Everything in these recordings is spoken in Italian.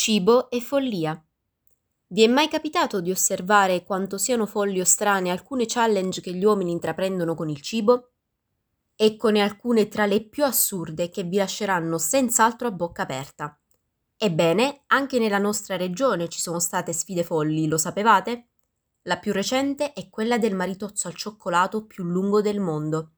Cibo e follia. Vi è mai capitato di osservare quanto siano folli o strane alcune challenge che gli uomini intraprendono con il cibo? Eccone alcune tra le più assurde che vi lasceranno senz'altro a bocca aperta. Ebbene, anche nella nostra regione ci sono state sfide folli, lo sapevate? La più recente è quella del maritozzo al cioccolato più lungo del mondo.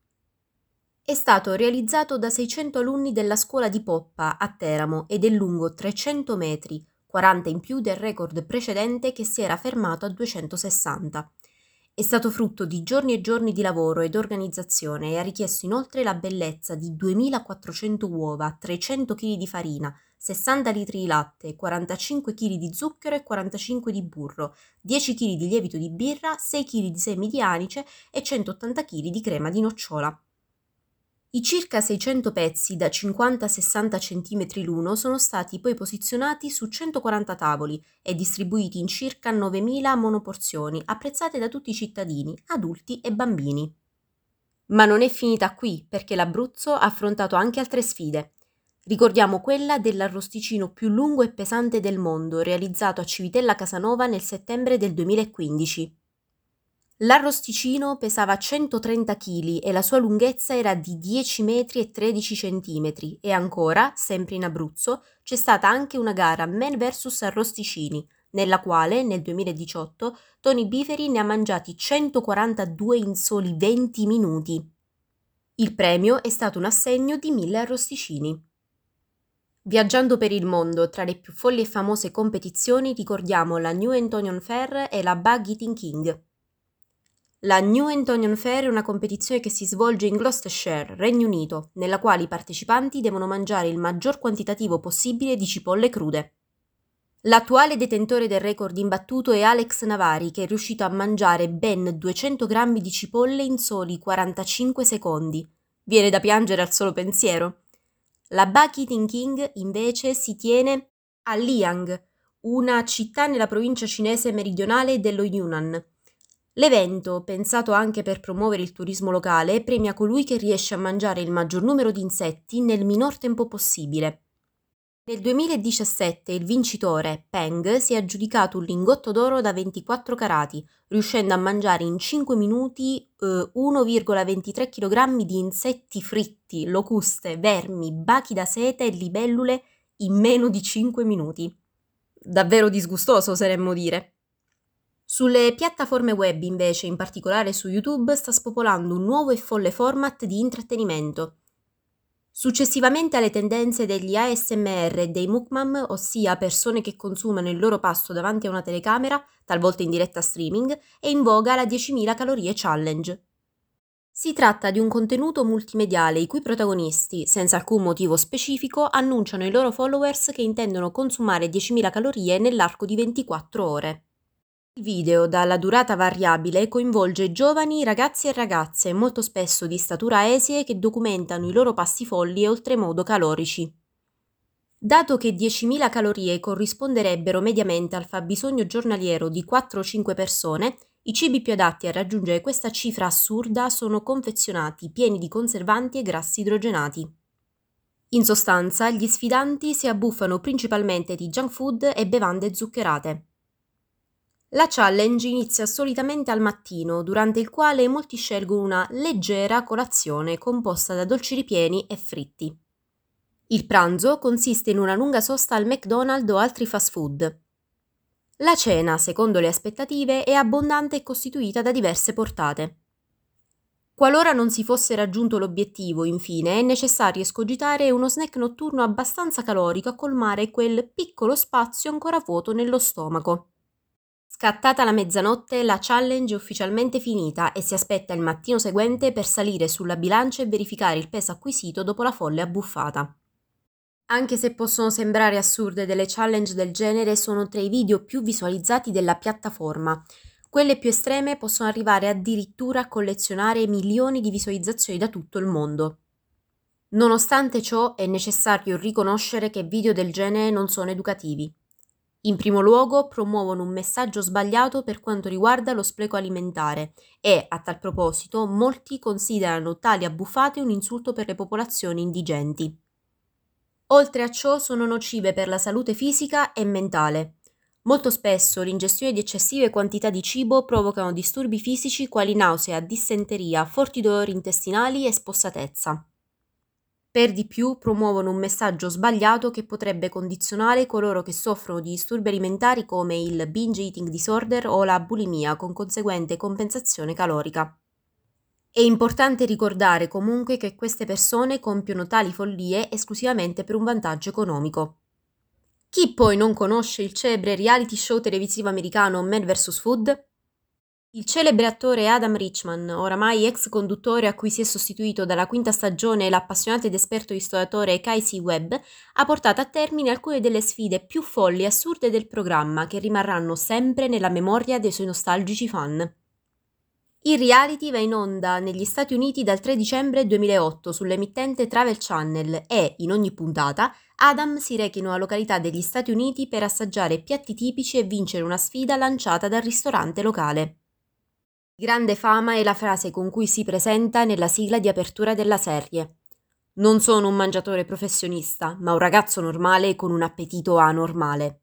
È stato realizzato da 600 alunni della scuola di Poppa a Teramo ed è lungo 300 metri, 40 in più del record precedente che si era fermato a 260. È stato frutto di giorni e giorni di lavoro ed organizzazione e ha richiesto inoltre la bellezza di 2400 uova, 300 kg di farina, 60 litri di latte, 45 kg di zucchero e 45 di burro, 10 kg di lievito di birra, 6 kg di semi di anice e 180 kg di crema di nocciola. I circa 600 pezzi da 50-60 cm l'uno sono stati poi posizionati su 140 tavoli e distribuiti in circa 9.000 monoporzioni, apprezzate da tutti i cittadini, adulti e bambini. Ma non è finita qui, perché l'Abruzzo ha affrontato anche altre sfide. Ricordiamo quella dell'arrosticino più lungo e pesante del mondo, realizzato a Civitella Casanova nel settembre del 2015. L'arrosticino pesava 130 kg e la sua lunghezza era di 10 metri e 13 centimetri e ancora, sempre in Abruzzo, c'è stata anche una gara Men vs Arrosticini, nella quale nel 2018 Tony Biferi ne ha mangiati 142 in soli 20 minuti. Il premio è stato un assegno di 1000 arrosticini. Viaggiando per il mondo, tra le più folli e famose competizioni ricordiamo la New Antonion Fair e la Bug Eating King. La New Antonian Fair è una competizione che si svolge in Gloucestershire, Regno Unito, nella quale i partecipanti devono mangiare il maggior quantitativo possibile di cipolle crude. L'attuale detentore del record imbattuto è Alex Navari, che è riuscito a mangiare ben 200 grammi di cipolle in soli 45 secondi. Viene da piangere al solo pensiero. La Buck Eating King, invece, si tiene a Liang, una città nella provincia cinese meridionale dello Yunnan. L'evento, pensato anche per promuovere il turismo locale, premia colui che riesce a mangiare il maggior numero di insetti nel minor tempo possibile. Nel 2017 il vincitore, Peng, si è aggiudicato un lingotto d'oro da 24 carati, riuscendo a mangiare in 5 minuti eh, 1,23 kg di insetti fritti, locuste, vermi, bachi da sete e libellule in meno di 5 minuti. Davvero disgustoso, saremmo dire. Sulle piattaforme web, invece, in particolare su YouTube, sta spopolando un nuovo e folle format di intrattenimento. Successivamente alle tendenze degli ASMR e dei mukmam, ossia persone che consumano il loro pasto davanti a una telecamera, talvolta in diretta streaming, è in voga la 10.000 calorie challenge. Si tratta di un contenuto multimediale i cui protagonisti, senza alcun motivo specifico, annunciano ai loro followers che intendono consumare 10.000 calorie nell'arco di 24 ore. Il video, dalla durata variabile, coinvolge giovani ragazzi e ragazze, molto spesso di statura esie, che documentano i loro pasti folli e oltremodo calorici. Dato che 10.000 calorie corrisponderebbero mediamente al fabbisogno giornaliero di 4-5 persone, i cibi più adatti a raggiungere questa cifra assurda sono confezionati pieni di conservanti e grassi idrogenati. In sostanza, gli sfidanti si abbuffano principalmente di junk food e bevande zuccherate. La challenge inizia solitamente al mattino, durante il quale molti scelgono una leggera colazione composta da dolci ripieni e fritti. Il pranzo consiste in una lunga sosta al McDonald's o altri fast food. La cena, secondo le aspettative, è abbondante e costituita da diverse portate. Qualora non si fosse raggiunto l'obiettivo, infine, è necessario escogitare uno snack notturno abbastanza calorico a colmare quel piccolo spazio ancora vuoto nello stomaco. Scattata la mezzanotte, la challenge è ufficialmente finita e si aspetta il mattino seguente per salire sulla bilancia e verificare il peso acquisito dopo la folle abbuffata. Anche se possono sembrare assurde, delle challenge del genere sono tra i video più visualizzati della piattaforma. Quelle più estreme possono arrivare addirittura a collezionare milioni di visualizzazioni da tutto il mondo. Nonostante ciò, è necessario riconoscere che video del genere non sono educativi. In primo luogo promuovono un messaggio sbagliato per quanto riguarda lo spreco alimentare e, a tal proposito, molti considerano tali abbuffate un insulto per le popolazioni indigenti. Oltre a ciò sono nocive per la salute fisica e mentale. Molto spesso l'ingestione di eccessive quantità di cibo provocano disturbi fisici quali nausea, dissenteria, forti dolori intestinali e spossatezza. Per di più promuovono un messaggio sbagliato che potrebbe condizionare coloro che soffrono di disturbi alimentari come il binge eating disorder o la bulimia con conseguente compensazione calorica. È importante ricordare comunque che queste persone compiono tali follie esclusivamente per un vantaggio economico. Chi poi non conosce il celebre reality show televisivo americano Man vs. Food? Il celebre attore Adam Richman, oramai ex conduttore a cui si è sostituito dalla quinta stagione l'appassionato ed esperto ristoratore Casey Webb, ha portato a termine alcune delle sfide più folli e assurde del programma che rimarranno sempre nella memoria dei suoi nostalgici fan. Il reality va in onda negli Stati Uniti dal 3 dicembre 2008 sull'emittente Travel Channel e, in ogni puntata, Adam si reca in una località degli Stati Uniti per assaggiare piatti tipici e vincere una sfida lanciata dal ristorante locale. Grande fama è la frase con cui si presenta nella sigla di apertura della serie. Non sono un mangiatore professionista, ma un ragazzo normale con un appetito anormale.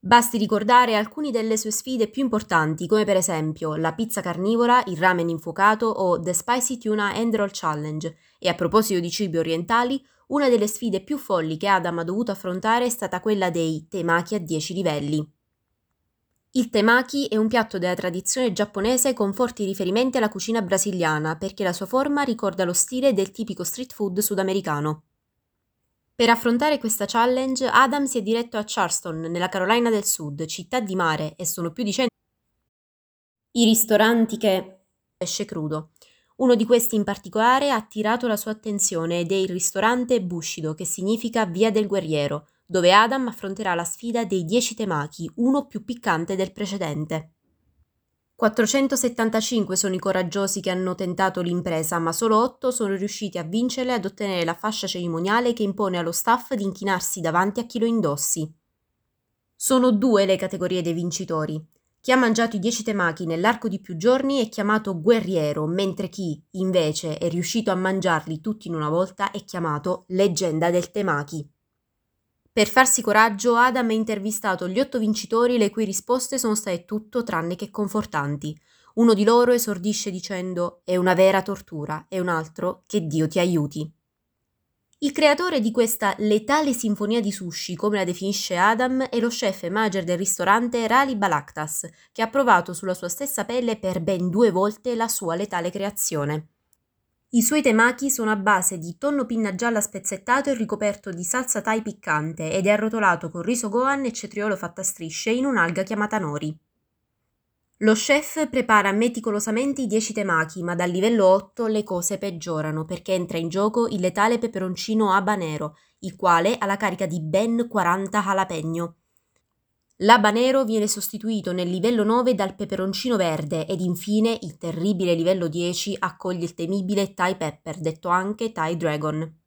Basti ricordare alcune delle sue sfide più importanti, come per esempio la pizza carnivora, il ramen infuocato o The Spicy Tuna and Roll Challenge. E a proposito di cibi orientali, una delle sfide più folli che Adam ha dovuto affrontare è stata quella dei temaki a 10 livelli. Il temaki è un piatto della tradizione giapponese con forti riferimenti alla cucina brasiliana perché la sua forma ricorda lo stile del tipico street food sudamericano. Per affrontare questa challenge, Adam si è diretto a Charleston, nella Carolina del Sud, città di mare, e sono più di 100 i ristoranti che pesce crudo. Uno di questi in particolare ha attirato la sua attenzione ed è il ristorante Bushido, che significa Via del Guerriero, dove Adam affronterà la sfida dei 10 temaki, uno più piccante del precedente. 475 sono i coraggiosi che hanno tentato l'impresa, ma solo 8 sono riusciti a vincere ad ottenere la fascia cerimoniale che impone allo staff di inchinarsi davanti a chi lo indossi. Sono due le categorie dei vincitori. Chi ha mangiato i 10 temaki nell'arco di più giorni è chiamato guerriero, mentre chi, invece, è riuscito a mangiarli tutti in una volta è chiamato leggenda del temaki. Per farsi coraggio, Adam ha intervistato gli otto vincitori le cui risposte sono state tutto tranne che confortanti. Uno di loro esordisce dicendo è una vera tortura e un altro che Dio ti aiuti. Il creatore di questa letale sinfonia di sushi, come la definisce Adam, è lo chef e manager del ristorante Rali Balaktas, che ha provato sulla sua stessa pelle per ben due volte la sua letale creazione. I suoi temaki sono a base di tonno pinna gialla spezzettato e ricoperto di salsa thai piccante ed è arrotolato con riso gohan e cetriolo fatto a strisce in un'alga chiamata nori. Lo chef prepara meticolosamente i 10 temaki, ma dal livello 8 le cose peggiorano perché entra in gioco il letale peperoncino habanero, il quale ha la carica di ben 40 jalapeno. L'habanero viene sostituito nel livello 9 dal peperoncino verde ed infine il terribile livello 10 accoglie il temibile Thai Pepper, detto anche Thai Dragon.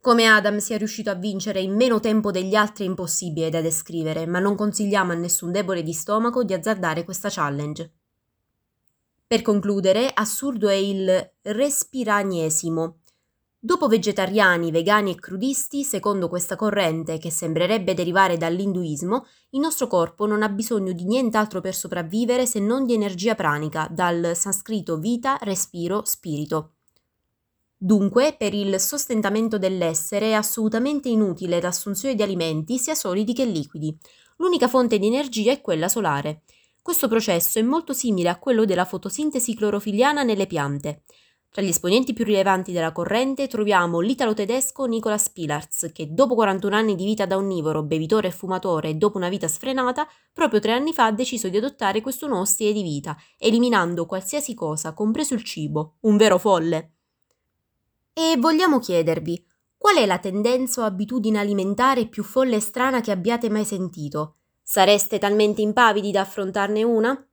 Come Adam sia riuscito a vincere in meno tempo degli altri è impossibile da descrivere, ma non consigliamo a nessun debole di stomaco di azzardare questa challenge. Per concludere, assurdo è il respiragnesimo, Dopo vegetariani, vegani e crudisti, secondo questa corrente che sembrerebbe derivare dall'induismo, il nostro corpo non ha bisogno di nient'altro per sopravvivere se non di energia pranica, dal sanscrito vita, respiro, spirito. Dunque, per il sostentamento dell'essere è assolutamente inutile l'assunzione di alimenti sia solidi che liquidi. L'unica fonte di energia è quella solare. Questo processo è molto simile a quello della fotosintesi clorofiliana nelle piante. Tra gli esponenti più rilevanti della corrente troviamo l'italo-tedesco Nicolas Pilarz, che dopo 41 anni di vita da onnivoro, bevitore e fumatore e dopo una vita sfrenata, proprio tre anni fa ha deciso di adottare questo nuovo stile di vita, eliminando qualsiasi cosa, compreso il cibo. Un vero folle. E vogliamo chiedervi, qual è la tendenza o abitudine alimentare più folle e strana che abbiate mai sentito? Sareste talmente impavidi da affrontarne una?